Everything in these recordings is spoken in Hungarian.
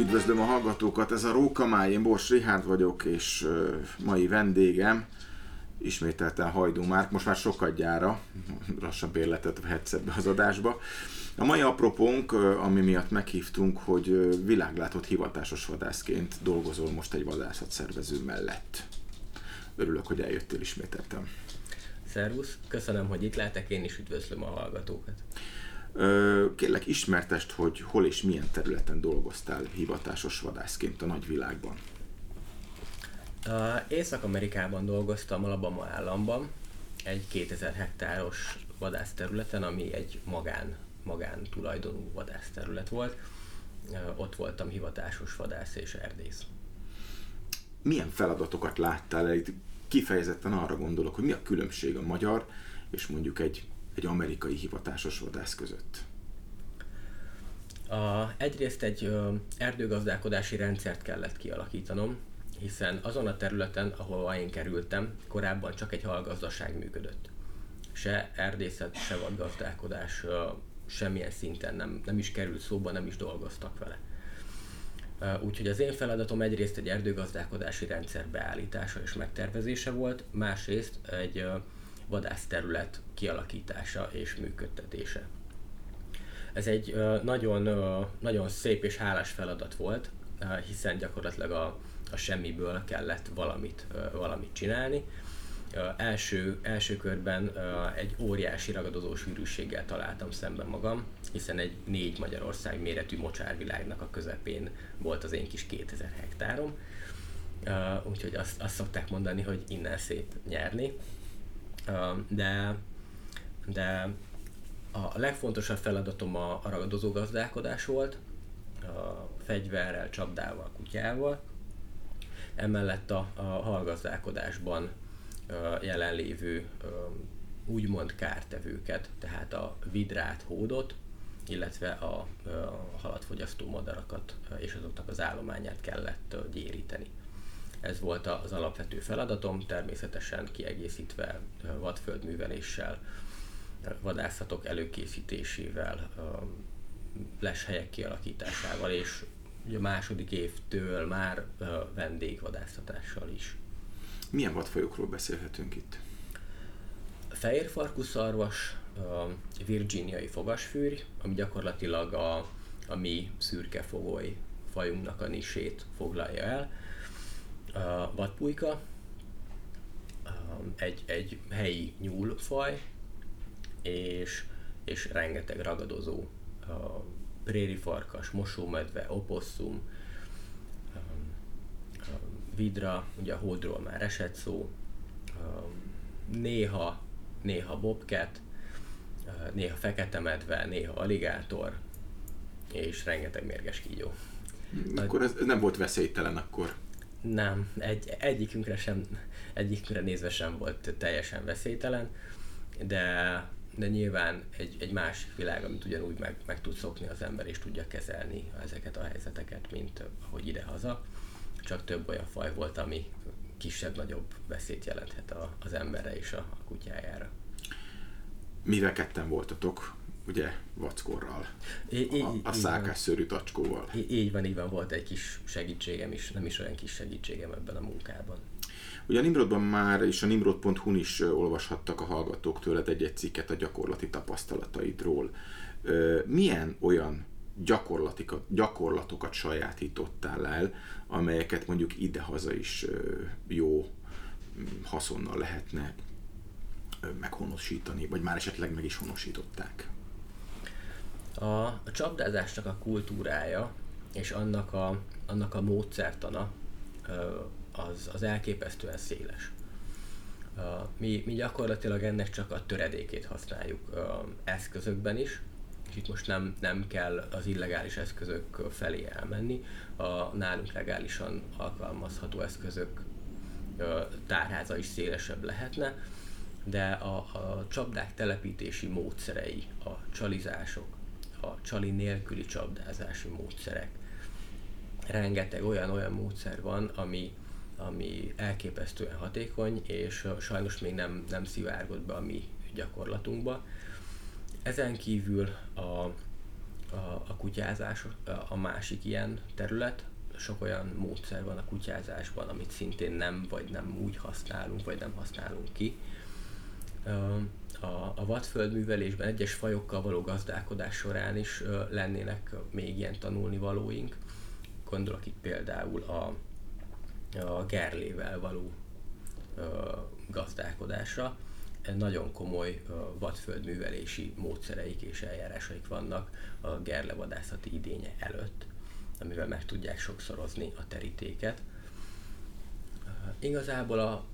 Üdvözlöm a hallgatókat, ez a Rókamáj, én Bors Rihárd vagyok, és mai vendégem ismételten Hajdú Márk, most már sokadjára, lassan bérletet vehetsz ebbe az adásba. A mai apropónk, ami miatt meghívtunk, hogy világlátott hivatásos vadászként dolgozol most egy vadászatszervező mellett. Örülök, hogy eljöttél ismételtem. Szervusz, köszönöm, hogy itt lehetek, én is üdvözlöm a hallgatókat. Kérlek, ismertest, hogy hol és milyen területen dolgoztál hivatásos vadászként a nagyvilágban. Észak-Amerikában dolgoztam Alabama államban, egy 2000 hektáros vadászterületen, ami egy magán, magán tulajdonú vadászterület volt. Ott voltam hivatásos vadász és erdész. Milyen feladatokat láttál el? Kifejezetten arra gondolok, hogy mi a különbség a magyar és mondjuk egy egy amerikai hivatásos vadász között? A, egyrészt egy ö, erdőgazdálkodási rendszert kellett kialakítanom, hiszen azon a területen, ahol én kerültem, korábban csak egy halgazdaság működött. Se erdészet, se vadgazdálkodás ö, semmilyen szinten nem, nem is került szóba, nem is dolgoztak vele. Úgyhogy az én feladatom egyrészt egy erdőgazdálkodási rendszer beállítása és megtervezése volt, másrészt egy vadászterület kialakítása és működtetése. Ez egy nagyon, nagyon szép és hálás feladat volt, hiszen gyakorlatilag a, a semmiből kellett valamit, valamit csinálni. Első, első körben egy óriási ragadozó sűrűséggel találtam szemben magam, hiszen egy négy Magyarország méretű mocsárvilágnak a közepén volt az én kis 2000 hektárom. Úgyhogy azt, azt szokták mondani, hogy innen szép nyerni de, de a legfontosabb feladatom a, ragadozó gazdálkodás volt, a fegyverrel, csapdával, kutyával. Emellett a, a halgazdálkodásban jelenlévő úgymond kártevőket, tehát a vidrát, hódot, illetve a, a halatfogyasztó madarakat és azoknak az állományát kellett gyéríteni. Ez volt az alapvető feladatom, természetesen kiegészítve vadföldműveléssel, vadászatok előkészítésével, leshelyek kialakításával, és a második évtől már vendégvadászatással is. Milyen vadfajokról beszélhetünk itt? Fehér szarvas, virginiai fogasfűr, ami gyakorlatilag a, a mi szürke fogoly fajunknak a nisét foglalja el a vadpulyka, egy, egy helyi nyúlfaj, és, és rengeteg ragadozó, prérifarkas, mosómedve, oposszum, vidra, ugye a hódról már esett szó, néha, néha bobcat, néha fekete medve, néha aligátor, és rengeteg mérges kígyó. Akkor ez nem volt veszélytelen akkor? Nem, egy, egyikünkre sem, egyikünkre nézve sem volt teljesen veszélytelen, de, de nyilván egy, egy másik világ, amit ugyanúgy meg, meg tud szokni az ember, és tudja kezelni ezeket a helyzeteket, mint ahogy ide-haza. Csak több olyan faj volt, ami kisebb-nagyobb veszélyt jelenthet a, az emberre és a, a kutyájára. Mivel ketten voltatok? Ugye vackorral, I- a, a szákásszörű tacskóval. Így van, így van, volt egy kis segítségem is, nem is olyan kis segítségem ebben a munkában. Ugye a Nimrodban már, és a nimrod.hu-n is olvashattak a hallgatók tőled egy-egy cikket a gyakorlati tapasztalataidról. Milyen olyan gyakorlatokat sajátítottál el, amelyeket mondjuk idehaza is jó haszonnal lehetne meghonosítani, vagy már esetleg meg is honosították? A, a csapdázásnak a kultúrája és annak a, annak a módszertana az, az elképesztően széles. Mi, mi gyakorlatilag ennek csak a töredékét használjuk eszközökben is, és itt most nem, nem kell az illegális eszközök felé elmenni, a nálunk legálisan alkalmazható eszközök tárháza is szélesebb lehetne, de a, a csapdák telepítési módszerei, a csalizások, a csali nélküli csapdázási módszerek. Rengeteg olyan-olyan módszer van, ami, ami elképesztően hatékony, és sajnos még nem, nem szivárgott be a mi gyakorlatunkba. Ezen kívül a, a, a kutyázás a másik ilyen terület. Sok olyan módszer van a kutyázásban, amit szintén nem, vagy nem úgy használunk, vagy nem használunk ki. A, a vadföldművelésben egyes fajokkal való gazdálkodás során is lennének még ilyen tanulnivalóink. Gondolok itt például a, a gerlével való gazdálkodásra nagyon komoly vadföldművelési módszereik és eljárásaik vannak a gerlevadászati idénye előtt, amivel meg tudják sokszorozni a terítéket. Igazából a,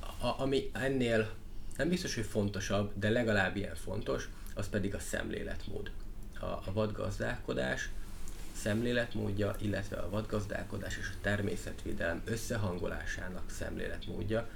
a, ami ennél nem biztos, hogy fontosabb, de legalább ilyen fontos, az pedig a szemléletmód. A, a vadgazdálkodás szemléletmódja, illetve a vadgazdálkodás és a természetvédelem összehangolásának szemléletmódja,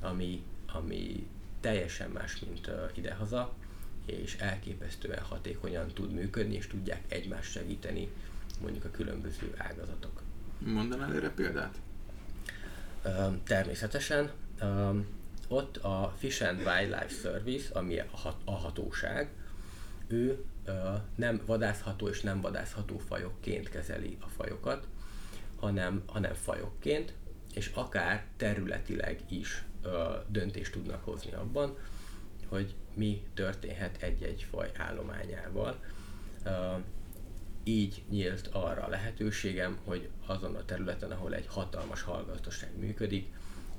ami, ami teljesen más, mint uh, idehaza, és elképesztően hatékonyan tud működni, és tudják egymást segíteni mondjuk a különböző ágazatok. Mondanál erre példát? Uh, természetesen. Uh, ott a Fish and Wildlife Service, ami a, hat, a hatóság, ő uh, nem vadászható és nem vadászható fajokként kezeli a fajokat, hanem, hanem fajokként, és akár területileg is döntést tudnak hozni abban, hogy mi történhet egy-egy faj állományával. Így nyílt arra a lehetőségem, hogy azon a területen, ahol egy hatalmas hallgazdaság működik,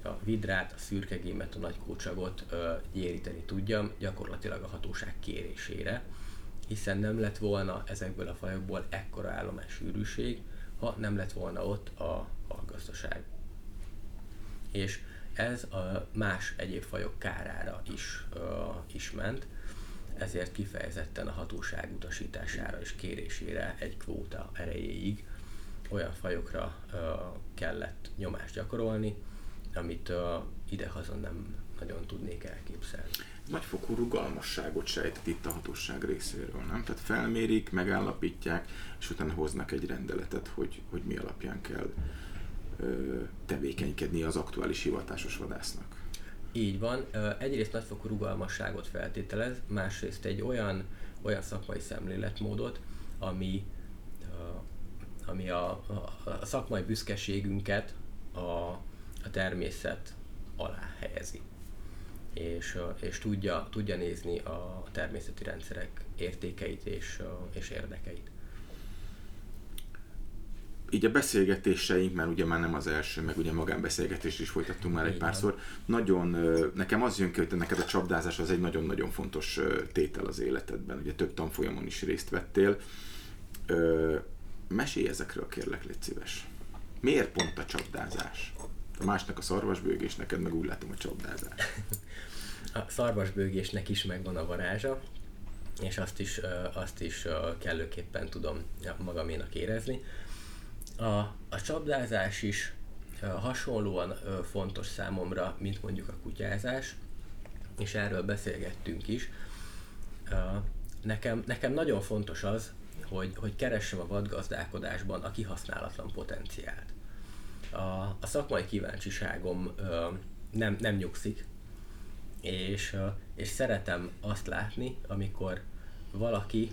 a vidrát, a szürkegémet, a nagykócsagot gyéríteni tudjam, gyakorlatilag a hatóság kérésére, hiszen nem lett volna ezekből a fajokból ekkora állomás sűrűség, ha nem lett volna ott a hallgazdaság. És ez a más egyéb fajok kárára is, uh, is ment, ezért kifejezetten a hatóság utasítására és kérésére egy kvóta erejéig olyan fajokra uh, kellett nyomást gyakorolni, amit uh, idehazon nem nagyon tudnék elképzelni. Nagyfokú rugalmasságot sejtett itt a hatóság részéről, nem? Tehát felmérik, megállapítják, és utána hoznak egy rendeletet, hogy, hogy mi alapján kell tevékenykedni az aktuális hivatásos vadásznak. Így van. Egyrészt nagyfokú rugalmasságot feltételez, másrészt egy olyan, olyan szakmai szemléletmódot, ami, ami a, a, a szakmai büszkeségünket a, a természet alá helyezi. És, és tudja, tudja nézni a természeti rendszerek értékeit és, és érdekeit így a beszélgetéseink, mert ugye már nem az első, meg ugye magánbeszélgetést is folytattunk már egy párszor, nagyon, nekem az jön ki, hogy neked a csapdázás az egy nagyon-nagyon fontos tétel az életedben, ugye több tanfolyamon is részt vettél. Mesélj ezekről, kérlek, légy szíves. Miért pont a csapdázás? Másnak a szarvasbőgés, neked meg úgy látom a csapdázás. A szarvasbőgésnek is megvan a varázsa, és azt is, azt is kellőképpen tudom magaménak érezni a, a csapdázás is hasonlóan fontos számomra, mint mondjuk a kutyázás, és erről beszélgettünk is. Nekem, nekem nagyon fontos az, hogy, hogy keressem a vadgazdálkodásban a kihasználatlan potenciált. A, a szakmai kíváncsiságom nem, nem nyugszik, és, és szeretem azt látni, amikor valaki,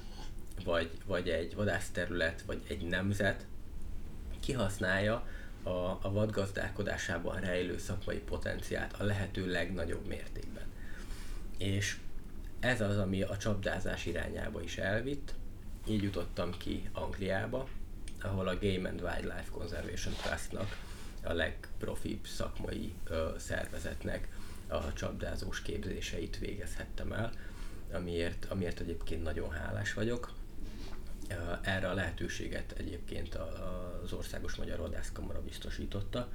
vagy, vagy egy vadászterület, vagy egy nemzet kihasználja a, a vadgazdálkodásában rejlő szakmai potenciált a lehető legnagyobb mértékben. És ez az, ami a csapdázás irányába is elvitt. Így jutottam ki Angliába, ahol a Game and Wildlife Conservation Trustnak, a legprofibb szakmai ö, szervezetnek a csapdázós képzéseit végezhettem el, amiért, amiért egyébként nagyon hálás vagyok. Erre a lehetőséget egyébként az Országos Magyar Vadászkamara biztosította.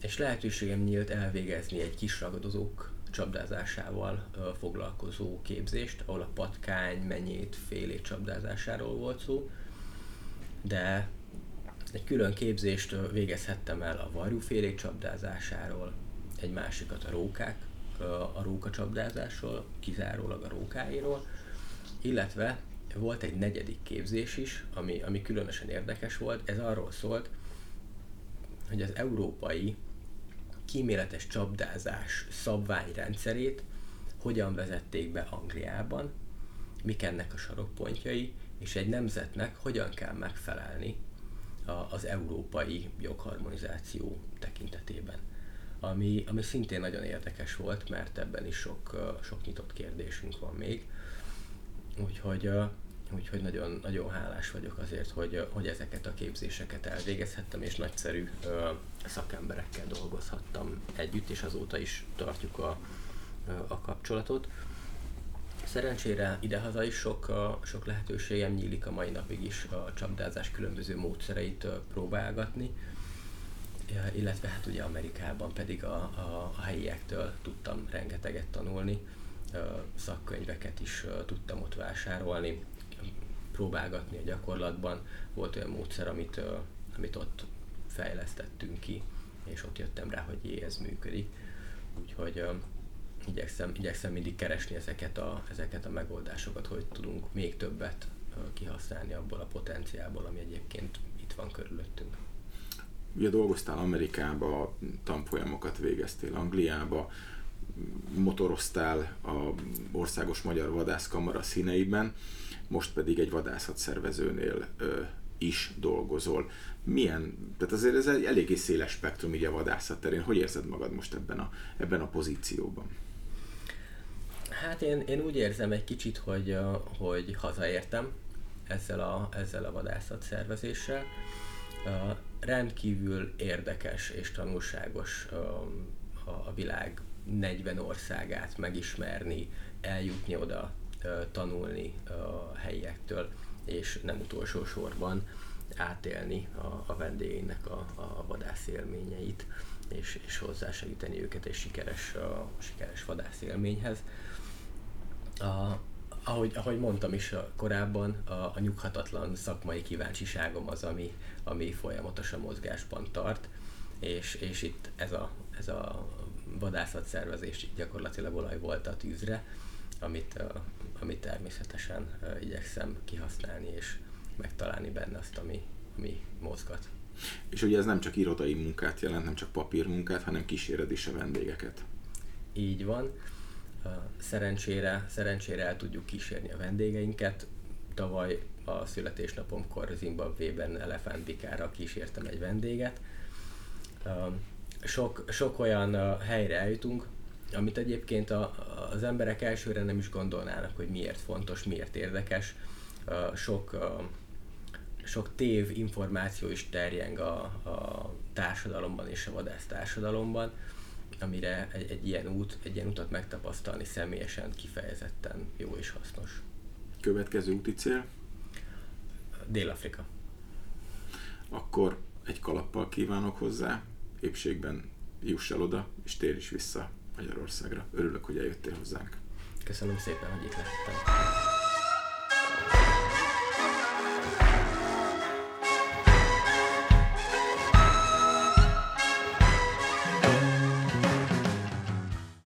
És lehetőségem nyílt elvégezni egy kis ragadozók csapdázásával foglalkozó képzést, ahol a patkány, menyét, félét csapdázásáról volt szó, de egy külön képzést végezhettem el a varjúfélék csapdázásáról, egy másikat a rókák, a róka csapdázásról, kizárólag a rókáiról, illetve volt egy negyedik képzés is, ami, ami különösen érdekes volt. Ez arról szólt, hogy az európai kíméletes csapdázás szabványrendszerét hogyan vezették be Angliában, mik ennek a sarokpontjai, és egy nemzetnek hogyan kell megfelelni az európai jogharmonizáció tekintetében. Ami, ami szintén nagyon érdekes volt, mert ebben is sok, sok nyitott kérdésünk van még. Úgyhogy, úgyhogy nagyon, nagyon hálás vagyok azért, hogy, hogy ezeket a képzéseket elvégezhettem, és nagyszerű szakemberekkel dolgozhattam együtt, és azóta is tartjuk a, a kapcsolatot. Szerencsére idehaza is sok, sok lehetőségem nyílik a mai napig is a csapdázás különböző módszereit próbálgatni, illetve hát ugye Amerikában pedig a, a, a helyiektől tudtam rengeteget tanulni, szakkönyveket is tudtam ott vásárolni, próbálgatni a gyakorlatban. Volt olyan módszer, amit, amit ott fejlesztettünk ki, és ott jöttem rá, hogy jé, ez működik. Úgyhogy igyekszem, igyekszem mindig keresni ezeket a, ezeket a megoldásokat, hogy tudunk még többet kihasználni abból a potenciálból, ami egyébként itt van körülöttünk. Ugye dolgoztál Amerikába, tanfolyamokat végeztél Angliába, motoroztál a Országos Magyar Vadászkamara színeiben, most pedig egy vadászatszervezőnél ö, is dolgozol. Milyen, tehát azért ez egy eléggé széles spektrum így a vadászat terén. Hogy érzed magad most ebben a, ebben a pozícióban? Hát én, én úgy érzem egy kicsit, hogy, hogy hazaértem ezzel a, ezzel a vadászat szervezéssel. Rendkívül érdekes és tanulságos a világ 40 országát megismerni, eljutni oda, tanulni a helyiektől, és nem utolsó sorban átélni a, a vendégeinek a, a vadász élményeit, és, és hozzásegíteni őket egy sikeres, a, sikeres vadász élményhez a, ahogy, ahogy mondtam is korábban, a, a nyughatatlan szakmai kíváncsiságom az, ami, ami folyamatosan mozgásban tart, és, és itt ez a, ez a vadászatszervezés gyakorlatilag olaj volt a tűzre, amit, amit természetesen igyekszem kihasználni és megtalálni benne azt, ami, ami mozgat. És ugye ez nem csak irodai munkát jelent, nem csak papírmunkát, hanem kíséred is a vendégeket. Így van szerencsére, szerencsére el tudjuk kísérni a vendégeinket. Tavaly a születésnapomkor Zimbabvében elefántbikára kísértem egy vendéget. Sok, sok olyan helyre eljutunk, amit egyébként a, az emberek elsőre nem is gondolnának, hogy miért fontos, miért érdekes. Sok, sok tév információ is terjeng a, a társadalomban és a vadász társadalomban amire egy, egy ilyen út, egy ilyen utat megtapasztalni személyesen kifejezetten jó és hasznos. Következő úti cél? Dél-Afrika. Akkor egy kalappal kívánok hozzá, épségben juss el oda, és tér is vissza Magyarországra. Örülök, hogy eljöttél hozzánk. Köszönöm szépen, hogy itt lettem.